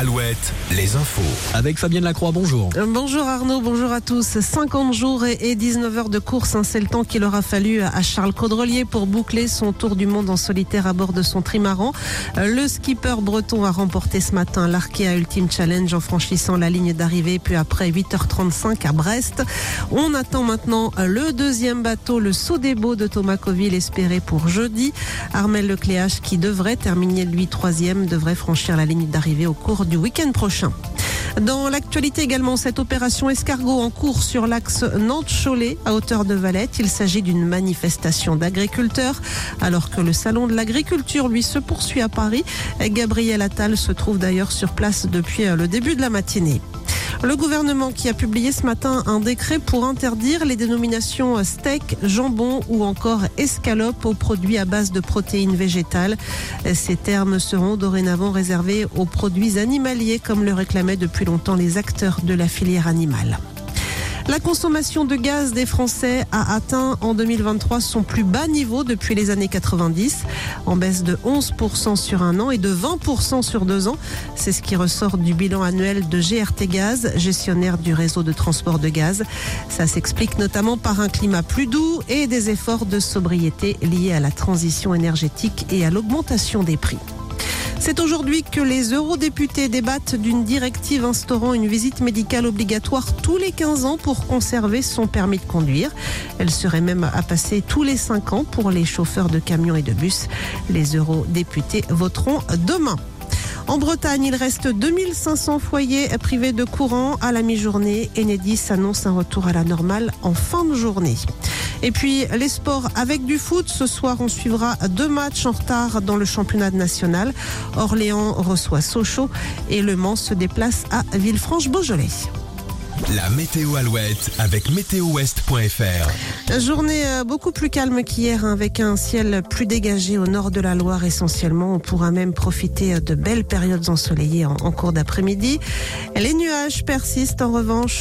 Alouette, les infos. Avec Fabienne Lacroix, bonjour. Euh, Bonjour Arnaud, bonjour à tous. 50 jours et 19 heures de course, hein, c'est le temps qu'il aura fallu à Charles Caudrelier pour boucler son tour du monde en solitaire à bord de son trimaran. Euh, Le skipper breton a remporté ce matin l'Arkea Ultimate Challenge en franchissant la ligne d'arrivée, puis après 8h35 à Brest. On attend maintenant le deuxième bateau, le Sodebo de Thomas Coville, espéré pour jeudi. Armel Lecléache, qui devrait terminer lui troisième, devrait franchir la ligne d'arrivée au cours du week-end prochain. Dans l'actualité également, cette opération escargot en cours sur l'axe Nantes-Cholet à hauteur de Valette. Il s'agit d'une manifestation d'agriculteurs alors que le salon de l'agriculture lui se poursuit à Paris. Gabriel Attal se trouve d'ailleurs sur place depuis le début de la matinée. Le gouvernement qui a publié ce matin un décret pour interdire les dénominations steak, jambon ou encore escalope aux produits à base de protéines végétales. Ces termes seront dorénavant réservés aux produits animaliers comme le réclamaient depuis longtemps les acteurs de la filière animale. La consommation de gaz des Français a atteint en 2023 son plus bas niveau depuis les années 90, en baisse de 11% sur un an et de 20% sur deux ans. C'est ce qui ressort du bilan annuel de GRT Gaz, gestionnaire du réseau de transport de gaz. Ça s'explique notamment par un climat plus doux et des efforts de sobriété liés à la transition énergétique et à l'augmentation des prix. C'est aujourd'hui que les eurodéputés débattent d'une directive instaurant une visite médicale obligatoire tous les 15 ans pour conserver son permis de conduire. Elle serait même à passer tous les 5 ans pour les chauffeurs de camions et de bus. Les eurodéputés voteront demain. En Bretagne, il reste 2500 foyers privés de courant à la mi-journée. Enedis annonce un retour à la normale en fin de journée. Et puis les sports avec du foot. Ce soir, on suivra deux matchs en retard dans le championnat national. Orléans reçoit Sochaux et Le Mans se déplace à Villefranche-Beaujolais. La météo Alouette avec météowest.fr. Journée euh, beaucoup plus calme qu'hier hein, avec un ciel plus dégagé au nord de la Loire essentiellement. On pourra même profiter de belles périodes ensoleillées en, en cours d'après-midi. Les nuages persistent en revanche